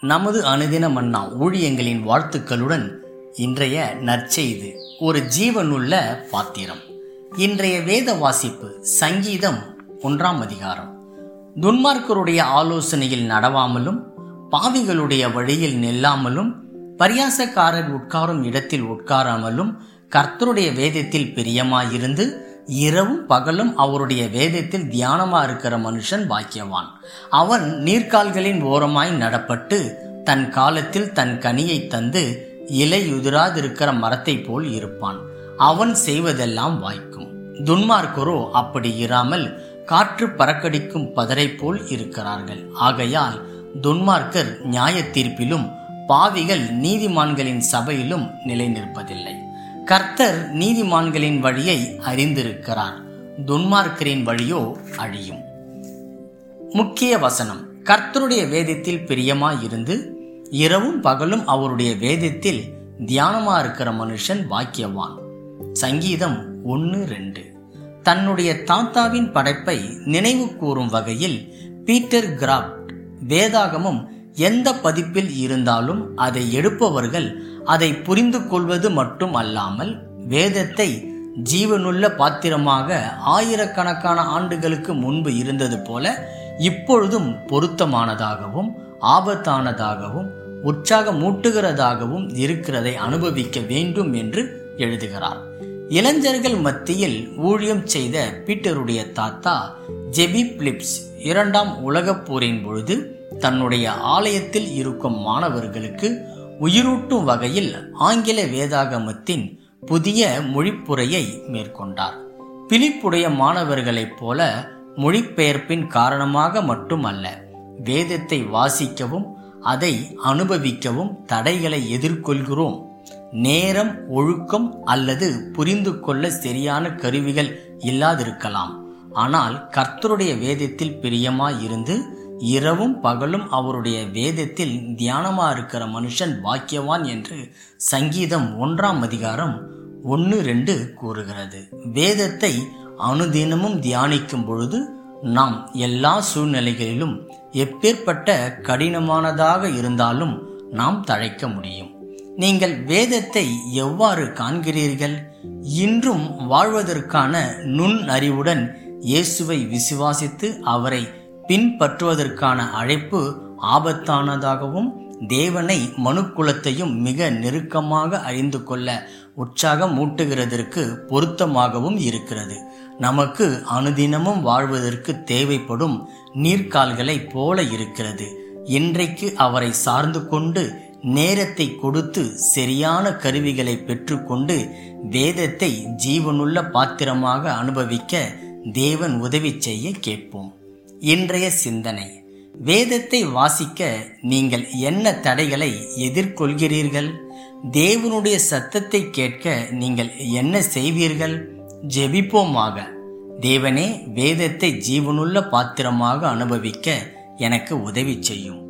நமது அனுதின மன்னா ஊழியங்களின் வாழ்த்துக்களுடன் இன்றைய நற்செய்து. ஒரு ஜீவனுள்ள பாத்திரம். இன்றைய வேத வாசிப்பு சங்கீதம் ஒன்றாம் அதிகாரம். துன்மார்க்கருடைய ஆலோசனையில் நடவாமலும் பாவிகளுடைய வழியில் நில்லாமலும் பரியாசக்காரர் உட்காரும் இடத்தில் உட்காராமலும் கர்த்தருடைய வேதத்தில் பிரியமாயிருந்து இரவும் பகலும் அவருடைய வேதத்தில் தியானமா இருக்கிற மனுஷன் பாக்கியவான். அவன் நீர்க்கால்களின் ஓரமாய் நடப்பட்டு தன் காலத்தில் தன் கனியை தந்து இலையுதிராதிருக்கிற மரத்தைப் போல் இருப்பான். அவன் செய்வதெல்லாம் வாய்க்கும். துன்மார்க்கரோ அப்படி இராமல் காற்று பறக்கடிக்கும் பதரை போல் இருக்கிறார்கள். ஆகையால் துன்மார்க்கர் நியாய தீர்ப்பிலும் பாவிகள் நீதிமான்களின் சபையிலும் நிலை நிற்பதில்லை கர்த்தர் நீதிமான்களின் வழியை அறிந்திருக்கிறார். துன்மார்க்கரின் வழியோ அழியும். முக்கிய வசனம். கர்த்தருடைய வேதத்தில் பிரியமாயிருந்து இரவும் பகலும் அவருடைய வேதத்தில் தியானமா இருக்கிற மனுஷன் பாக்கியவான். சங்கீதம் ஒன்று ரெண்டு. தன்னுடைய தாத்தாவின் படைப்பை நினைவு கூறும் வகையில் பீட்டர் கிராப்ட் வேதாகமும் எந்த பதிப்பில் இருந்தாலும் அதை எடுப்பவர்கள் அதை புரிந்து கொள்வது மட்டும் அல்லாமல் வேதத்தை ஜீவனுள்ள பாத்திரமாக ஆயிரக்கணக்கான ஆண்டுகளுக்கு முன்பு இருந்தது போல இப்பொழுதும் பொருத்தமானதாகவும் ஆபத்தானதாகவும் உற்சாகமூட்டுகிறதாகவும் இருக்கிறதை அனுபவிக்க வேண்டும் என்று எழுதுகிறார். இளைஞர்கள் மத்தியில் ஊழியம் செய்த பீட்டருடைய தாத்தா ஜெபி பிலிப்ஸ் இரண்டாம் உலகப் போரின் பொழுது தன்னுடைய ஆலயத்தில் இருக்கும் மாணவர்களுக்கு உயிரூட்டும் வகையில் ஆங்கில வேதாகமத்தின் புதிய மொழிப்புரையை மேற்கொண்டார். பிலிப்புடைய மாணவர்களைப் போல மொழிபெயர்ப்பின் காரணமாக மட்டுமல்ல வேதத்தை வாசிக்கவும் அதை அனுபவிக்கவும் தடைகளை எதிர்கொள்கிறோம். நேரம் ஒழுக்கம் அல்லது புரிந்து கொள்ள சரியான கருவிகள் இல்லாதிருக்கலாம். ஆனால் கர்த்தருடைய வேதத்தில் பிரியமாயிருந்து இரவும் பகலும் அவருடைய வேதத்தில் தியானமா இருக்கிற மனுஷன் பாக்கியவான் என்று சங்கீதம் ஒன்றாம் அதிகாரம் ஒன்று ரெண்டு கூறுகிறது. வேதத்தை அனுதினமும் தியானிக்கும் பொழுது நாம் எல்லா சூழ்நிலைகளிலும் எப்பேற்பட்ட கடினமானதாக இருந்தாலும் நாம் தழைக்க முடியும். நீங்கள் வேதத்தை எவ்வாறு காண்கிறீர்கள்? இன்றும் வாழ்வதற்கான நுண் அறிவுடன் இயேசுவை விசுவாசித்து அவரை பின்பற்றுவதற்கான அழைப்பு ஆபத்தானதாகவும் தேவனை மனுக்குலத்தையும் மிக நெருக்கமாக அறிந்து கொள்ள உற்சாகம் மூட்டுகிறதற்கு பொருத்தமாகவும் இருக்கிறது. நமக்கு அனுதினமும் வாழ்வதற்கு தேவைப்படும் நீர்க்கால்களைப் போல இருக்கிறது. இன்றைக்கு அவரை சார்ந்து கொண்டு நேரத்தை கொடுத்து சரியான கருவிகளை பெற்றுக்கொண்டு வேதத்தை ஜீவனுள்ள பாத்திரமாக அனுபவிக்க தேவன் உதவி செய்ய கேட்போம். இன்றைய சிந்தனை. வேதத்தை வாசிக்க நீங்கள் என்ன தடைகளை எதிர்கொள்கிறீர்கள்? தேவனுடைய சத்தத்தை கேட்க நீங்கள் என்ன செய்வீர்கள்? ஜெபிப்போமாக. தேவனே வேதத்தை ஜீவனுள்ள பாத்திரமாக அனுபவிக்க எனக்கு உதவி செய்யும்.